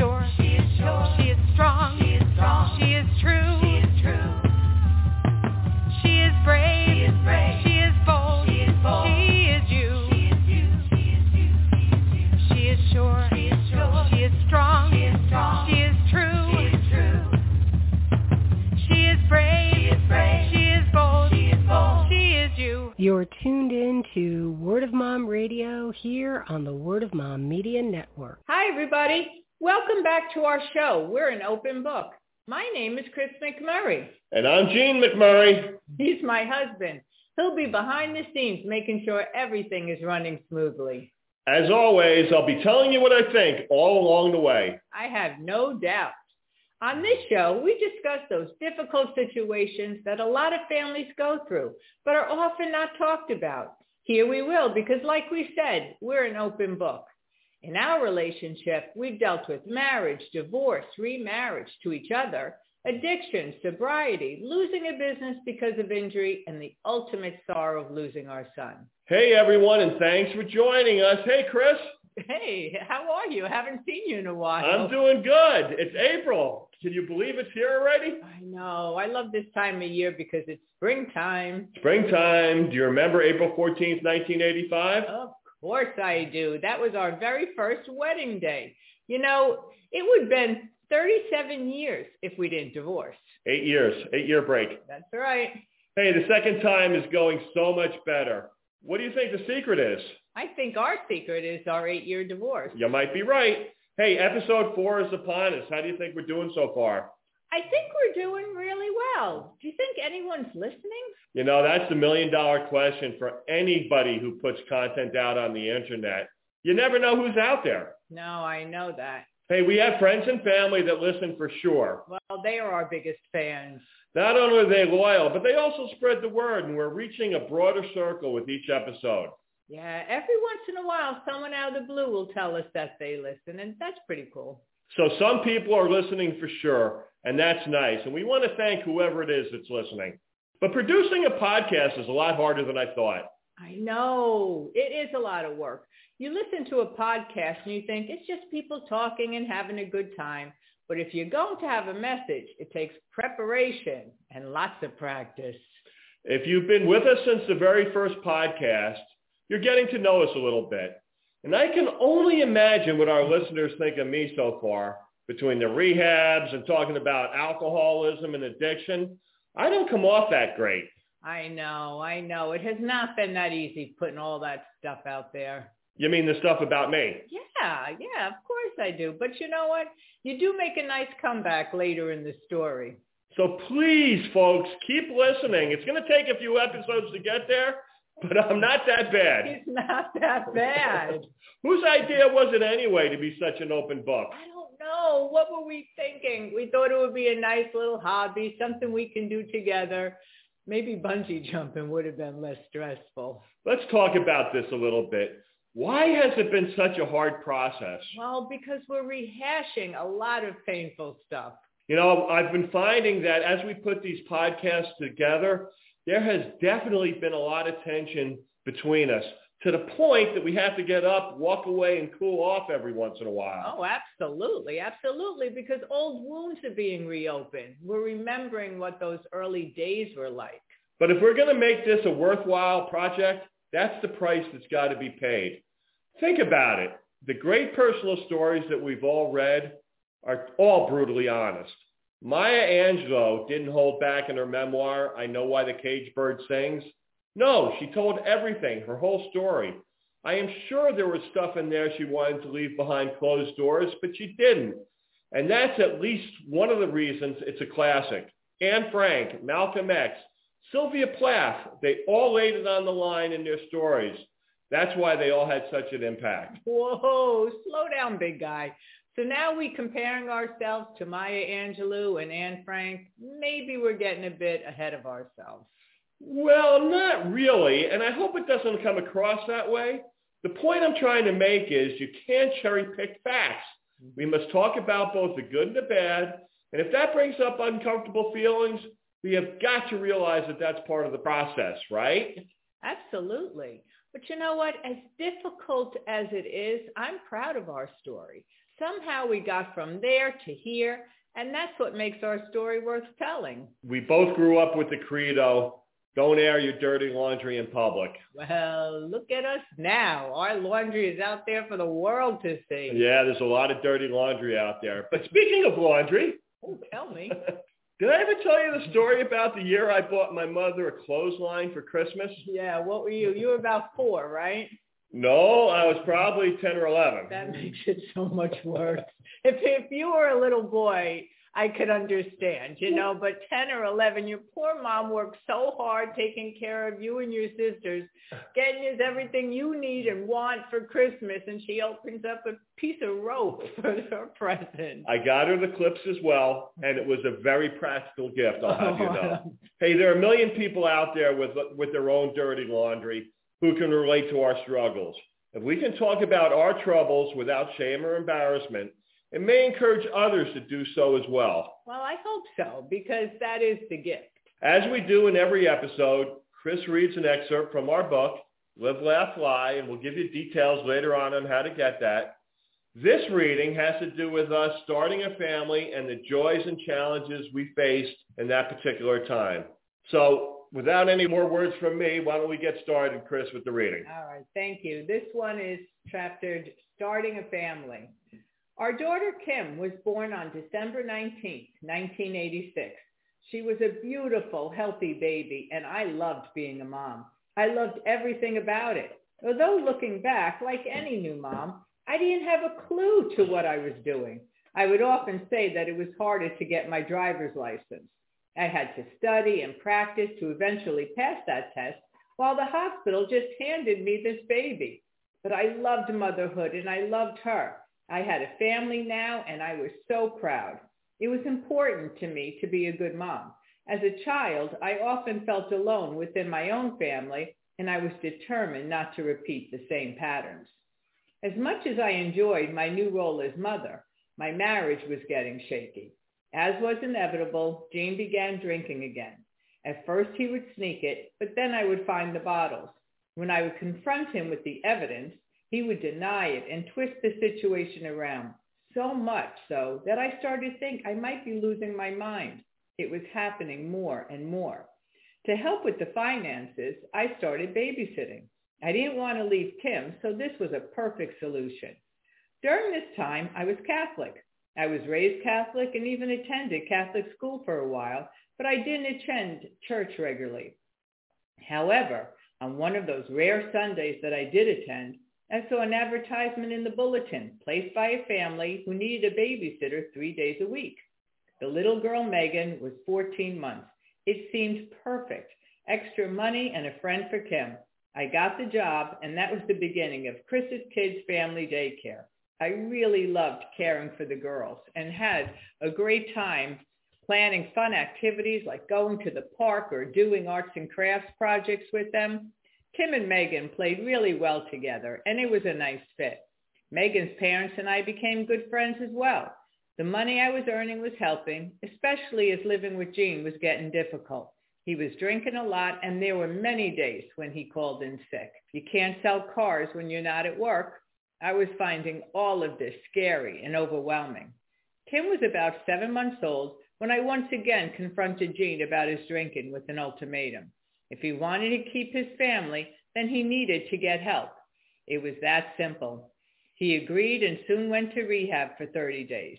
sure. She is sure. She is strong. She is strong. She is true. She is true. She is brave. She is brave. She is bold. She is bold. She is you. She is you. She is you. She is you. She is sure. She is sure. She is strong. She is strong. She is true. She is true. She is brave. She is brave. She is bold. She is bold. She is you. You're tuned in to Word of Mom Radio here on the Word of Mom Media Network. Hi, everybody. Welcome back to our show. We're an open book. My name is Chris McMurray. And I'm Gene McMurray. He's my husband. He'll be behind the scenes making sure everything is running smoothly. As always, I'll be telling you what I think all along the way. I have no doubt. On this show, we discuss those difficult situations that a lot of families go through, but are often not talked about. Here we will, because like we said, we're an open book. In our relationship, we've dealt with marriage, divorce, remarriage to each other, addiction, sobriety, losing a business because of injury, and the ultimate sorrow of losing our son. Hey, everyone, and thanks for joining us. Hey, Chris. Hey, how are you? I haven't seen you in a while. I'm doing good. It's April. Can you believe it's here already? I know. I love this time of year because it's springtime. Springtime. Do you remember April 14th, 1985? Of course I do. That was our very first wedding day. You know, it would have been 37 years if we didn't divorce. Eight years. Eight-year break. That's right. Hey, the second time is going so much better. What do you think the secret is? I think our secret is our eight-year divorce. You might be right. Hey, episode four is upon us. How do you think we're doing so far? I think we're doing really well. Do you think anyone's listening? You know, that's the million dollar question for anybody who puts content out on the internet. You never know who's out there. No, I know that. Hey, we have friends and family that listen for sure. Well, they are our biggest fans. Not only are they loyal, but they also spread the word, and we're reaching a broader circle with each episode. Yeah, every once in a while, someone out of the blue will tell us that they listen, and that's pretty cool. So some people are listening for sure, and that's nice. And we want to thank whoever it is that's listening. But producing a podcast is a lot harder than I thought. I know. It is a lot of work. You listen to a podcast and you think it's just people talking and having a good time. But if you're going to have a message, it takes preparation and lots of practice. If you've been with us since the very first podcast, you're getting to know us a little bit. And I can only imagine what our listeners think of me so far between the rehabs and talking about alcoholism and addiction. I don't come off that great. I know, I know. It has not been that easy putting all that stuff out there. You mean the stuff about me? Yeah, yeah, of course I do. But you know what? You do make a nice comeback later in the story. So please, folks, keep listening. It's going to take a few episodes to get there, but I'm not that bad. It's not that bad. Whose idea was it anyway to be such an open book? I don't know. What were we thinking? We thought it would be a nice little hobby, something we can do together. Maybe bungee jumping would have been less stressful. Let's talk about this a little bit. Why has it been such a hard process? Well, because we're rehashing a lot of painful stuff. You know, I've been finding that as we put these podcasts together, there has definitely been a lot of tension between us to the point that we have to get up, walk away, and cool off every once in a while. Oh, absolutely, absolutely, because old wounds are being reopened. We're remembering what those early days were like. But if we're going to make this a worthwhile project, that's the price that's got to be paid. Think about it. The great personal stories that we've all read are all brutally honest. Maya Angelou didn't hold back in her memoir, I Know Why the Caged Bird Sings. No, she told everything, her whole story. I am sure there was stuff in there she wanted to leave behind closed doors, but she didn't. And that's at least one of the reasons it's a classic. Anne Frank, Malcolm X, Sylvia Plath, they all laid it on the line in their stories. That's why they all had such an impact. Whoa, slow down, big guy. So now we comparing ourselves to Maya Angelou and Anne Frank. Maybe we're getting a bit ahead of ourselves. Well, not really, and I hope it doesn't come across that way. The point I'm trying to make is you can't cherry pick facts. Mm-hmm. We must talk about both the good and the bad, and if that brings up uncomfortable feelings, we have got to realize that that's part of the process, right? Absolutely. But you know what? As difficult as it is, I'm proud of our story. somehow we got from there to here, and that's what makes our story worth telling. We both grew up with the credo, don't air your dirty laundry in public. Well, look at us now. Our laundry is out there for the world to see. Yeah, there's a lot of dirty laundry out there. But speaking of laundry, Oh, tell me. did I ever tell you the story about the year I bought my mother a clothesline for Christmas? Yeah, what were you? You were about four, right? No, I was probably 10 or 11. That makes it so much worse. If if you were a little boy, I could understand, you know, but 10 or 11, your poor mom worked so hard taking care of you and your sisters, getting you everything you need and want for Christmas, and she opens up a piece of rope for her present. I got her the clips as well, and it was a very practical gift, I'll have you know. Hey, there are a million people out there with, with their own dirty laundry who can relate to our struggles. If we can talk about our troubles without shame or embarrassment, it may encourage others to do so as well. Well, I hope so, because that is the gift. As we do in every episode, Chris reads an excerpt from our book, Live, Laugh, Fly, and we'll give you details later on on how to get that. This reading has to do with us starting a family and the joys and challenges we faced in that particular time. So without any more words from me, why don't we get started, Chris, with the reading? All right, thank you. This one is chaptered Starting a Family. Our daughter Kim was born on December 19, 1986. She was a beautiful, healthy baby, and I loved being a mom. I loved everything about it. Although looking back, like any new mom, I didn't have a clue to what I was doing. I would often say that it was harder to get my driver's license. I had to study and practice to eventually pass that test, while the hospital just handed me this baby. But I loved motherhood and I loved her. I had a family now and I was so proud. It was important to me to be a good mom. As a child, I often felt alone within my own family and I was determined not to repeat the same patterns. As much as I enjoyed my new role as mother, my marriage was getting shaky. As was inevitable, Gene began drinking again. At first he would sneak it, but then I would find the bottles. When I would confront him with the evidence, he would deny it and twist the situation around. So much so that I started to think I might be losing my mind. It was happening more and more. To help with the finances, I started babysitting. I didn't want to leave Kim, so this was a perfect solution. During this time, I was Catholic. I was raised Catholic and even attended Catholic school for a while, but I didn't attend church regularly. However, on one of those rare Sundays that I did attend, I saw an advertisement in the bulletin placed by a family who needed a babysitter three days a week. The little girl, Megan, was 14 months. It seemed perfect. Extra money and a friend for Kim. I got the job, and that was the beginning of Chris's Kids Family Daycare. I really loved caring for the girls and had a great time planning fun activities like going to the park or doing arts and crafts projects with them. Kim and Megan played really well together, and it was a nice fit. Megan's parents and I became good friends as well. The money I was earning was helping, especially as living with Gene was getting difficult. He was drinking a lot, and there were many days when he called in sick. You can't sell cars when you're not at work. I was finding all of this scary and overwhelming. Kim was about seven months old when I once again confronted Gene about his drinking with an ultimatum. If he wanted to keep his family, then he needed to get help. It was that simple. He agreed and soon went to rehab for 30 days.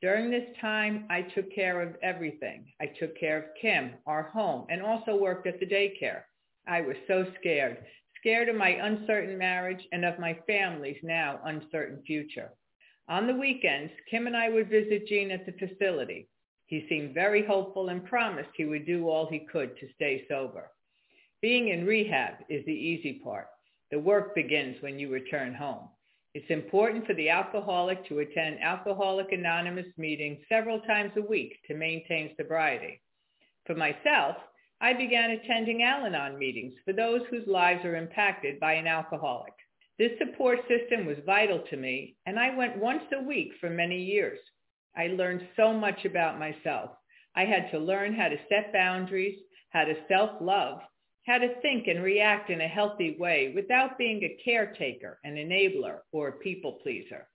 During this time, I took care of everything. I took care of Kim, our home, and also worked at the daycare. I was so scared, scared of my uncertain marriage and of my family's now uncertain future. On the weekends, Kim and I would visit Gene at the facility. He seemed very hopeful and promised he would do all he could to stay sober. Being in rehab is the easy part. The work begins when you return home. It's important for the alcoholic to attend Alcoholic Anonymous meetings several times a week to maintain sobriety. For myself, I began attending Al-Anon meetings for those whose lives are impacted by an alcoholic. This support system was vital to me, and I went once a week for many years. I learned so much about myself. I had to learn how to set boundaries, how to self-love, how to think and react in a healthy way without being a caretaker, an enabler, or a people pleaser.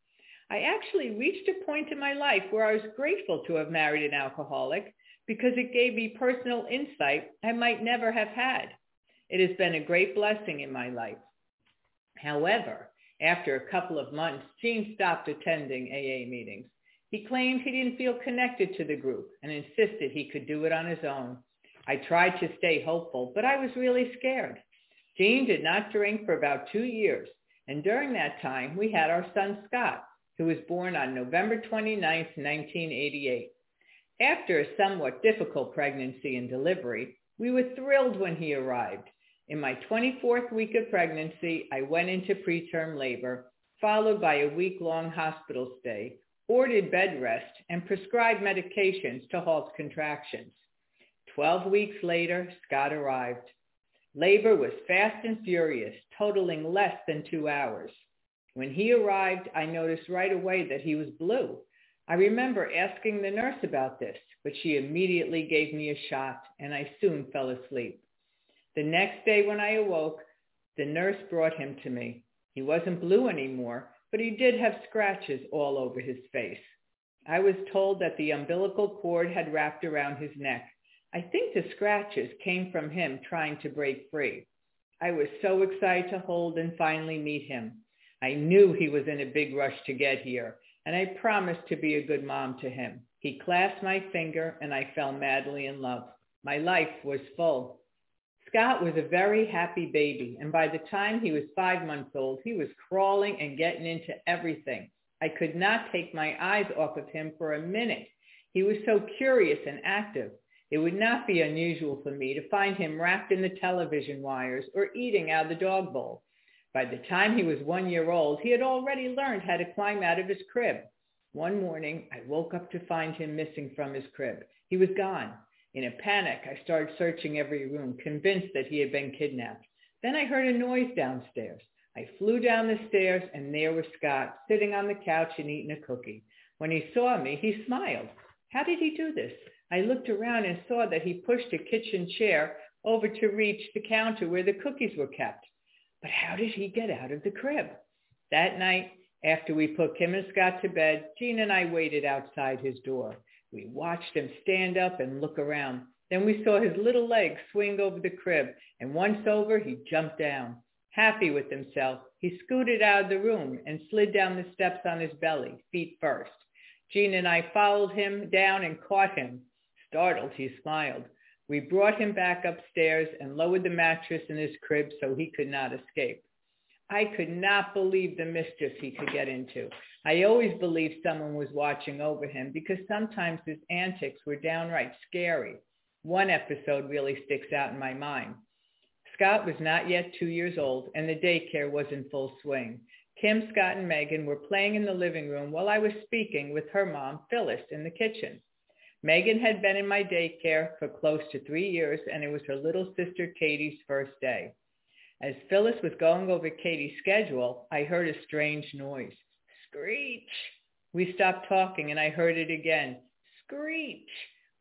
I actually reached a point in my life where I was grateful to have married an alcoholic because it gave me personal insight I might never have had. It has been a great blessing in my life. However, after a couple of months, Gene stopped attending AA meetings. He claimed he didn't feel connected to the group and insisted he could do it on his own. I tried to stay hopeful, but I was really scared. Gene did not drink for about two years, and during that time, we had our son Scott, who was born on November 29, 1988. After a somewhat difficult pregnancy and delivery, we were thrilled when he arrived. In my 24th week of pregnancy, I went into preterm labor, followed by a week-long hospital stay, ordered bed rest, and prescribed medications to halt contractions. Twelve weeks later, Scott arrived. Labor was fast and furious, totaling less than two hours. When he arrived, I noticed right away that he was blue. I remember asking the nurse about this, but she immediately gave me a shot, and I soon fell asleep. The next day when I awoke, the nurse brought him to me. He wasn't blue anymore, but he did have scratches all over his face. I was told that the umbilical cord had wrapped around his neck. I think the scratches came from him trying to break free. I was so excited to hold and finally meet him. I knew he was in a big rush to get here, and I promised to be a good mom to him. He clasped my finger, and I fell madly in love. My life was full. Scott was a very happy baby, and by the time he was five months old, he was crawling and getting into everything. I could not take my eyes off of him for a minute. He was so curious and active. It would not be unusual for me to find him wrapped in the television wires or eating out of the dog bowl. By the time he was one year old, he had already learned how to climb out of his crib. One morning, I woke up to find him missing from his crib. He was gone. In a panic, I started searching every room, convinced that he had been kidnapped. Then I heard a noise downstairs. I flew down the stairs, and there was Scott, sitting on the couch and eating a cookie. When he saw me, he smiled. How did he do this? I looked around and saw that he pushed a kitchen chair over to reach the counter where the cookies were kept. But how did he get out of the crib? That night, after we put Kim and Scott to bed, Gene and I waited outside his door. We watched him stand up and look around. Then we saw his little legs swing over the crib, and once over, he jumped down. Happy with himself, he scooted out of the room and slid down the steps on his belly, feet first. Gene and I followed him down and caught him. Startled, he smiled. We brought him back upstairs and lowered the mattress in his crib so he could not escape. I could not believe the mischief he could get into. I always believed someone was watching over him because sometimes his antics were downright scary. One episode really sticks out in my mind. Scott was not yet two years old and the daycare was in full swing. Kim, Scott, and Megan were playing in the living room while I was speaking with her mom, Phyllis, in the kitchen. Megan had been in my daycare for close to three years and it was her little sister Katie's first day. As Phyllis was going over Katie's schedule, I heard a strange noise. Screech! We stopped talking and I heard it again. Screech!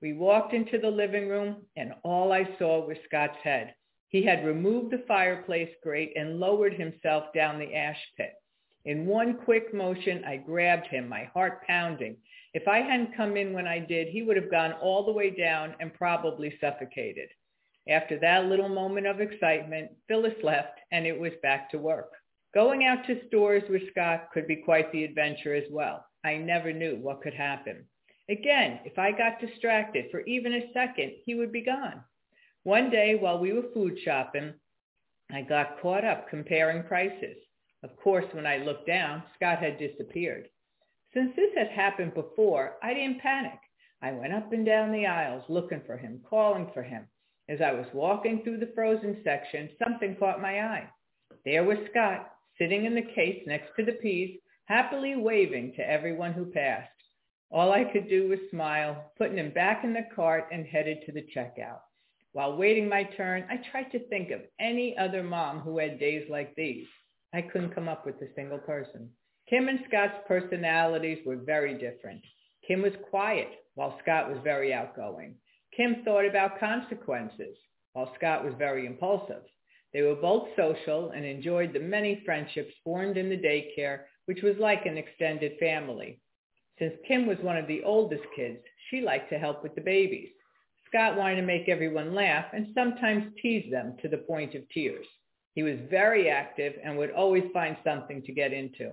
We walked into the living room and all I saw was Scott's head. He had removed the fireplace grate and lowered himself down the ash pit. In one quick motion, I grabbed him, my heart pounding. If I hadn't come in when I did, he would have gone all the way down and probably suffocated. After that little moment of excitement, Phyllis left and it was back to work. Going out to stores with Scott could be quite the adventure as well. I never knew what could happen. Again, if I got distracted for even a second, he would be gone. One day while we were food shopping, I got caught up comparing prices. Of course, when I looked down, Scott had disappeared. Since this had happened before, I didn't panic. I went up and down the aisles looking for him, calling for him. As I was walking through the frozen section, something caught my eye. There was Scott, sitting in the case next to the peas, happily waving to everyone who passed. All I could do was smile, putting him back in the cart and headed to the checkout. While waiting my turn, I tried to think of any other mom who had days like these. I couldn't come up with a single person. Kim and Scott's personalities were very different. Kim was quiet, while Scott was very outgoing. Kim thought about consequences, while Scott was very impulsive. They were both social and enjoyed the many friendships formed in the daycare which was like an extended family. Since Kim was one of the oldest kids, she liked to help with the babies. Scott wanted to make everyone laugh and sometimes tease them to the point of tears. He was very active and would always find something to get into.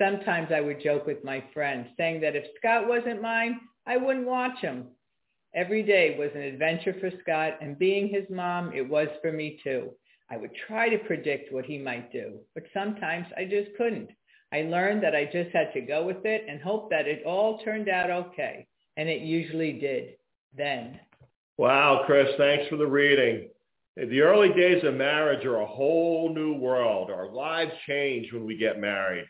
Sometimes I would joke with my friends, saying that if Scott wasn't mine, I wouldn't watch him. Every day was an adventure for Scott, and being his mom, it was for me too. I would try to predict what he might do, but sometimes I just couldn't. I learned that I just had to go with it and hope that it all turned out okay. And it usually did. Then. Wow, Chris, thanks for the reading. The early days of marriage are a whole new world. Our lives change when we get married.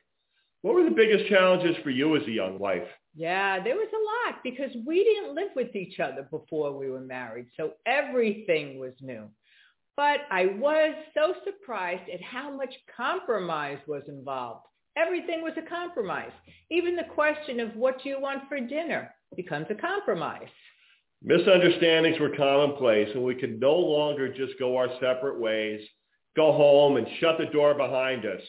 What were the biggest challenges for you as a young wife? Yeah, there was a lot because we didn't live with each other before we were married. So everything was new. But I was so surprised at how much compromise was involved. Everything was a compromise. Even the question of what do you want for dinner becomes a compromise. Misunderstandings were commonplace and we could no longer just go our separate ways, go home and shut the door behind us.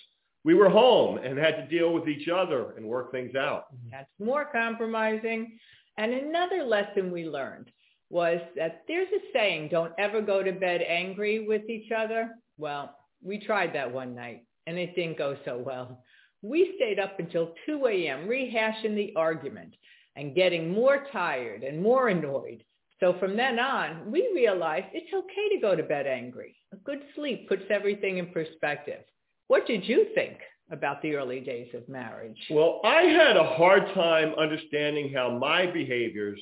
We were home and had to deal with each other and work things out. That's more compromising. And another lesson we learned was that there's a saying, don't ever go to bed angry with each other. Well, we tried that one night and it didn't go so well. We stayed up until 2 a.m. rehashing the argument and getting more tired and more annoyed. So from then on, we realized it's okay to go to bed angry. A good sleep puts everything in perspective. What did you think about the early days of marriage? Well, I had a hard time understanding how my behaviors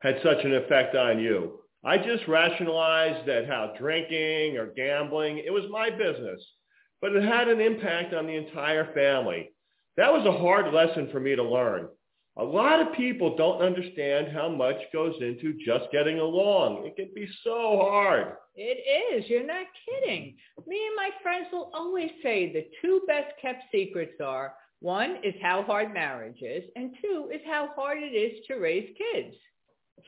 had such an effect on you. I just rationalized that how drinking or gambling, it was my business but it had an impact on the entire family. That was a hard lesson for me to learn. A lot of people don't understand how much goes into just getting along. It can be so hard. It is. You're not kidding. Me and my friends will always say the two best kept secrets are one is how hard marriage is, and two is how hard it is to raise kids.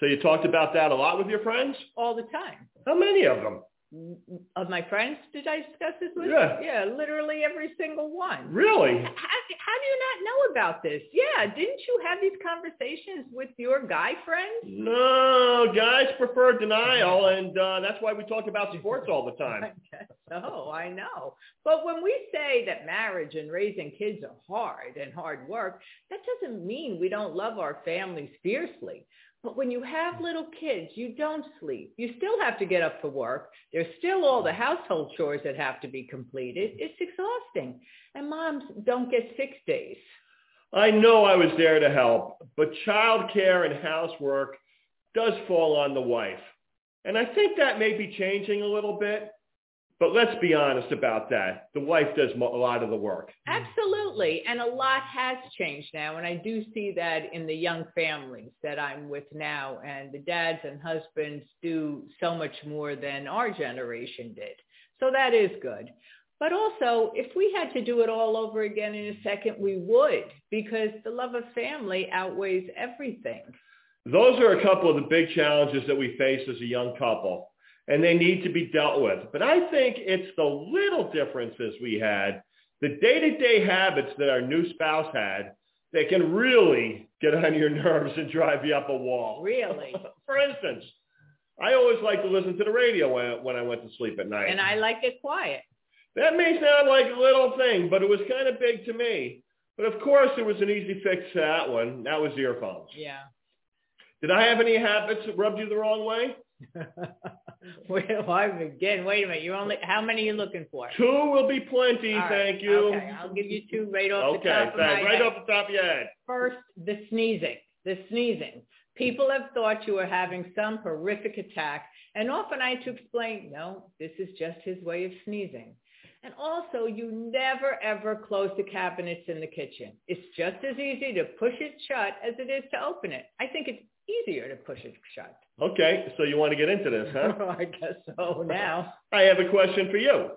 So you talked about that a lot with your friends? All the time. How many of them? Of my friends did I discuss this with? Yeah. Yeah, literally every single one. Really? How, how do you not know about this? Yeah, didn't you have these conversations with your guy friends? No, guys prefer denial, and uh, that's why we talk about sports all the time. I guess so, I know. But when we say that marriage and raising kids are hard and hard work, that doesn't mean we don't love our families fiercely. But when you have little kids, you don't sleep. You still have to get up for work. There's still all the household chores that have to be completed. It's exhausting. And moms don't get six days. I know I was there to help, but childcare and housework does fall on the wife. And I think that may be changing a little bit. But let's be honest about that. The wife does a lot of the work. Absolutely. And a lot has changed now. And I do see that in the young families that I'm with now. And the dads and husbands do so much more than our generation did. So that is good. But also, if we had to do it all over again in a second, we would because the love of family outweighs everything. Those are a couple of the big challenges that we face as a young couple and they need to be dealt with. But I think it's the little differences we had, the day-to-day habits that our new spouse had that can really get on your nerves and drive you up a wall. Really? For instance, I always like to listen to the radio when, when I went to sleep at night. And I like it quiet. That may sound like a little thing, but it was kind of big to me. But of course, there was an easy fix to that one. That was earphones. Yeah. Did I have any habits that rubbed you the wrong way? wait, again, wait a minute. You only how many are you looking for? Two will be plenty, All thank you. Okay, I'll give you two right off okay, the top of my thanks. Right head. off the top of your head. First, the sneezing. The sneezing. People have thought you were having some horrific attack, and often I had to explain, no, this is just his way of sneezing. And also, you never ever close the cabinets in the kitchen. It's just as easy to push it shut as it is to open it. I think it's easier to push it shut. Okay, so you want to get into this, huh? I guess so now. I have a question for you.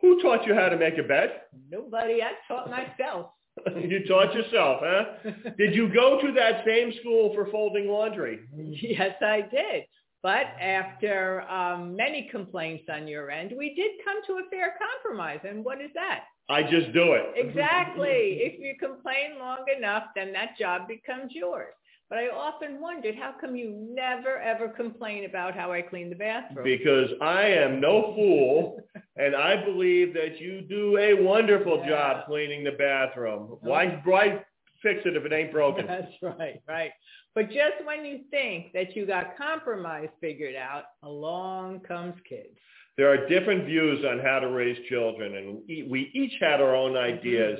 Who taught you how to make a bed? Nobody. I taught myself. you taught yourself, huh? Did you go to that same school for folding laundry? yes, I did. But after um, many complaints on your end, we did come to a fair compromise. And what is that? I just do it. Exactly. if you complain long enough, then that job becomes yours. But I often wondered, how come you never, ever complain about how I clean the bathroom? Because I am no fool, and I believe that you do a wonderful Yeah. job cleaning the bathroom. Oh. Why, why fix it if it ain't broken? That's right, right. But just when you think that you got compromise figured out, along comes kids. There are different views on how to raise children, and we- we each had our own mm-hmm. ideas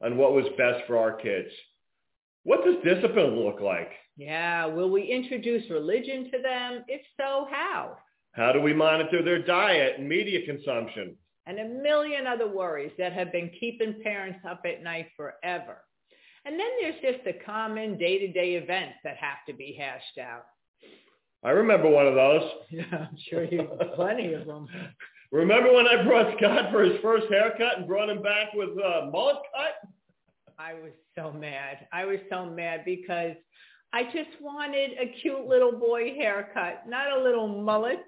on what was best for our kids. What does discipline look like? Yeah, will we introduce religion to them? If so, how? How do we monitor their diet and media consumption? And a million other worries that have been keeping parents up at night forever. And then there's just the common day-to-day events that have to be hashed out. I remember one of those. Yeah, I'm sure you have plenty of them. Remember when I brought Scott for his first haircut and brought him back with a mullet cut? I was so mad. I was so mad because I just wanted a cute little boy haircut, not a little mullet.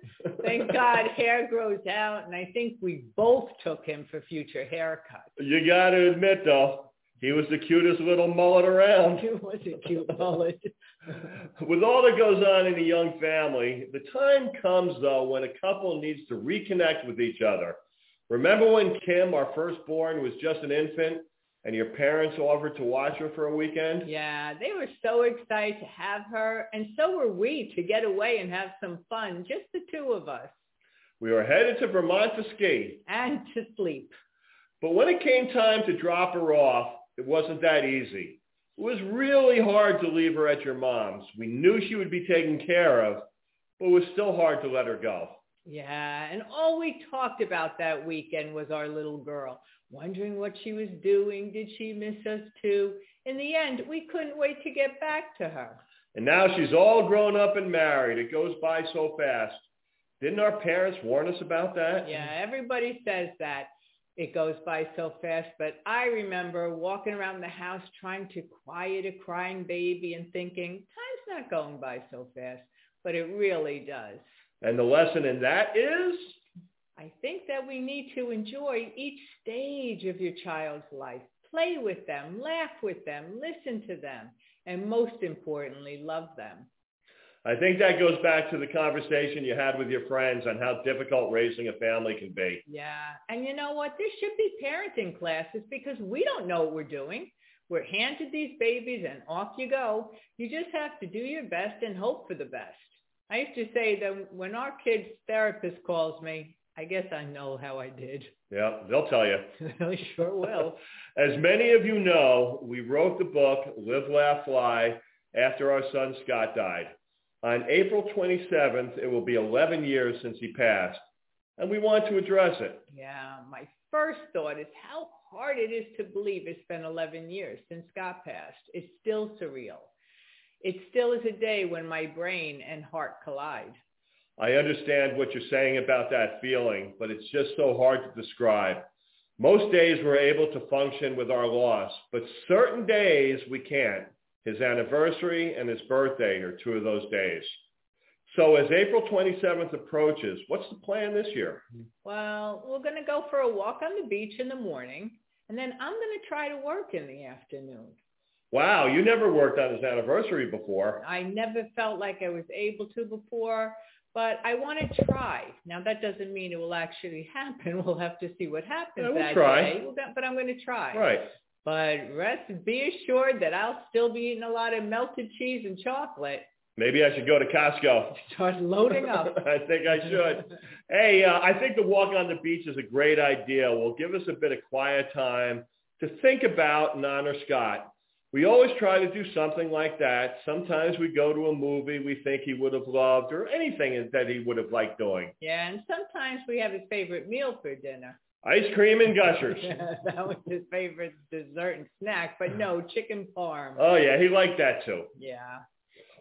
Thank God hair grows out, and I think we both took him for future haircuts. You got to admit, though, he was the cutest little mullet around. It was a cute mullet. With all that goes on in a young family, the time comes, though, when a couple needs to reconnect with each other. Remember when Kim, our firstborn, was just an infant and your parents offered to watch her for a weekend? Yeah, they were so excited to have her, and so were we to get away and have some fun, just the two of us, We were headed to Vermont to ski, and to sleep. but when it came time to drop her off, it wasn't that easy. It was really hard to leave her at your mom's. We knew she would be taken care of, but it was still hard to let her go. Yeah, and all we talked about that weekend was our little girl, wondering what she was doing. Did she miss us too? In the end, we couldn't wait to get back to her. And now she's all grown up and married. It goes by so fast. Didn't our parents warn us about that? Yeah, everybody says that. It goes by so fast, but I remember walking around the house trying to quiet a crying baby and thinking, time's not going by so fast, but it really does. And the lesson in that is? I think that we need to enjoy each stage of your child's life. Play with them, laugh with them, listen to them, and most importantly, love them. I think that goes back to the conversation you had with your friends on how difficult raising a family can be. Yeah. And you know what? There should be parenting classes because we don't know what we're doing. We're handed these babies and off you go. You just have to do your best and hope for the best. I used to say that when our kid's therapist calls me, I guess I know how I did. Yeah, they'll tell you. I sure will. As many of you know, we wrote the book, Live, Laugh, Fly, after our son Scott died. On April 27th, it will be 11 years since he passed, and we want to address it. Yeah, my first thought is how hard it is to believe it's been 11 years since Scott passed. It's still surreal. It still is a day when my brain and heart collide. I understand what you're saying about that feeling, but it's just so hard to describe. Most days we're able to function with our loss, but certain days we can't. His anniversary and his birthday are two of those days. So as April 27th approaches, what's the plan this year? Well, we're going to go for a walk on the beach in the morning, and then I'm going to try to work in the afternoon. Wow, you never worked on his anniversary before. I never felt like I was able to before, but I want to try. Now, that doesn't mean it will actually happen. We'll have to see what happens Yeah, we'll that try. day, but I'm going to try. Right. But rest, be assured that I'll still be eating a lot of melted cheese and chocolate. Maybe I should go to Costco. Start loading up. I think I should. Hey, uh, I think the walk on the beach is a great idea. Will give us a bit of quiet time to think about and honor Scott. We always try to do something like that. Sometimes we go to a movie we think he would have loved or anything that he would have liked doing. Yeah, and sometimes we have his favorite meal for dinner. Ice cream and gushers. That was his favorite dessert and snack, but no, chicken parm. Oh, yeah, he liked that too. Yeah,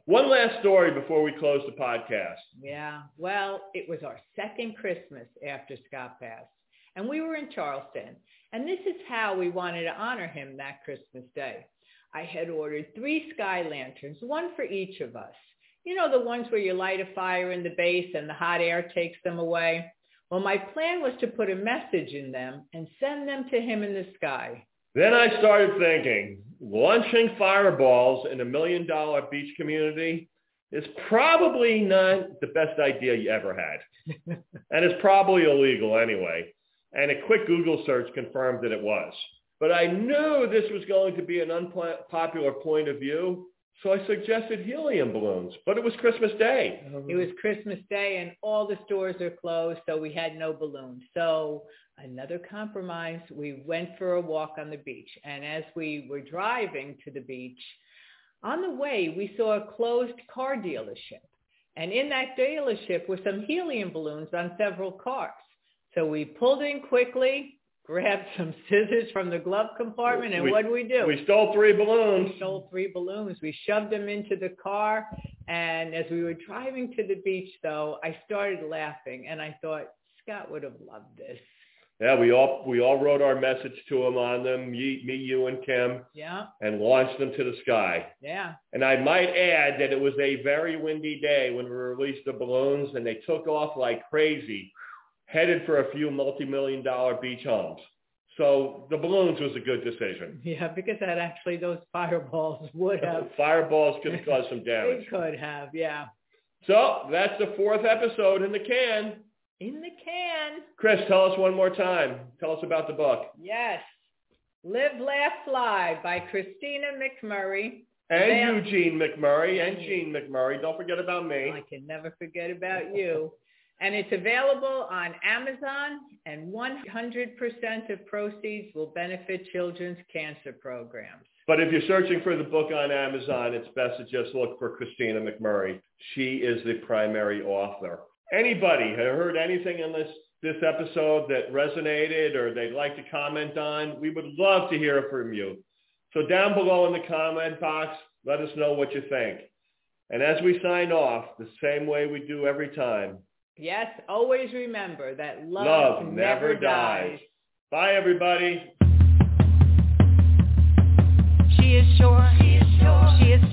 One last story before we close the podcast. yeah. Well, it was our second Christmas after Scott passed, and we were in Charleston, and this is how we wanted to honor him that Christmas day. I had ordered three sky lanterns, one for each of us. You know, the ones where you light a fire in the base and the hot air takes them away? Well, my plan was to put a message in them and send them to him in the sky. Then I started thinking, launching fireballs in a million dollar beach community is probably not the best idea you ever had. and it's probably illegal anyway. And a quick Google search confirmed that it was. But I knew this was going to be an unpopular point of view, so I suggested helium balloons. But it was Christmas Day. It was Christmas Day and all the stores are closed, so we had no balloons. So another compromise, we went for a walk on the beach. And as we were driving to the beach, on the way, we saw a closed car dealership. And in that dealership were some helium balloons on several cars. So we pulled in quickly, grabbed some scissors from the glove compartment, and what did we do? We stole three balloons. We stole three balloons. We shoved them into the car. And as we were driving to the beach, though, I started laughing. And I thought, Scott would have loved this. Yeah, we all we all wrote our message to him on them, me, me, you, and Kim, Yeah, and launched them to the sky. yeah. And I might add that it was a very windy day when we released the balloons, and they took off like crazy, headed for a few multi-million dollar beach homes. So the balloons was a good decision. Yeah, because that actually, those fireballs would have. Fireballs could have caused some They damage. could have, yeah. So that's the fourth episode in the can. In the can. Chris, tell us one more time. Tell us about the book. Yes. Live, Laugh, Fly by Christina McMurray. And Bam. Eugene McMurray and Gene McMurray. Don't forget about me. I can never forget about you. And it's available on Amazon, and 100% of proceeds will benefit children's cancer programs. But if you're searching for the book on Amazon, it's best to just look for Christina McMurray. She is the primary author. Anybody heard anything in this this episode that resonated or they'd like to comment on? We would love to hear from you. So down below in the comment box, let us know what you think. And as we sign off, the same way we do every time, Yes, always remember that love, love never dies. Bye, everybody. She is sure. She is sure. She is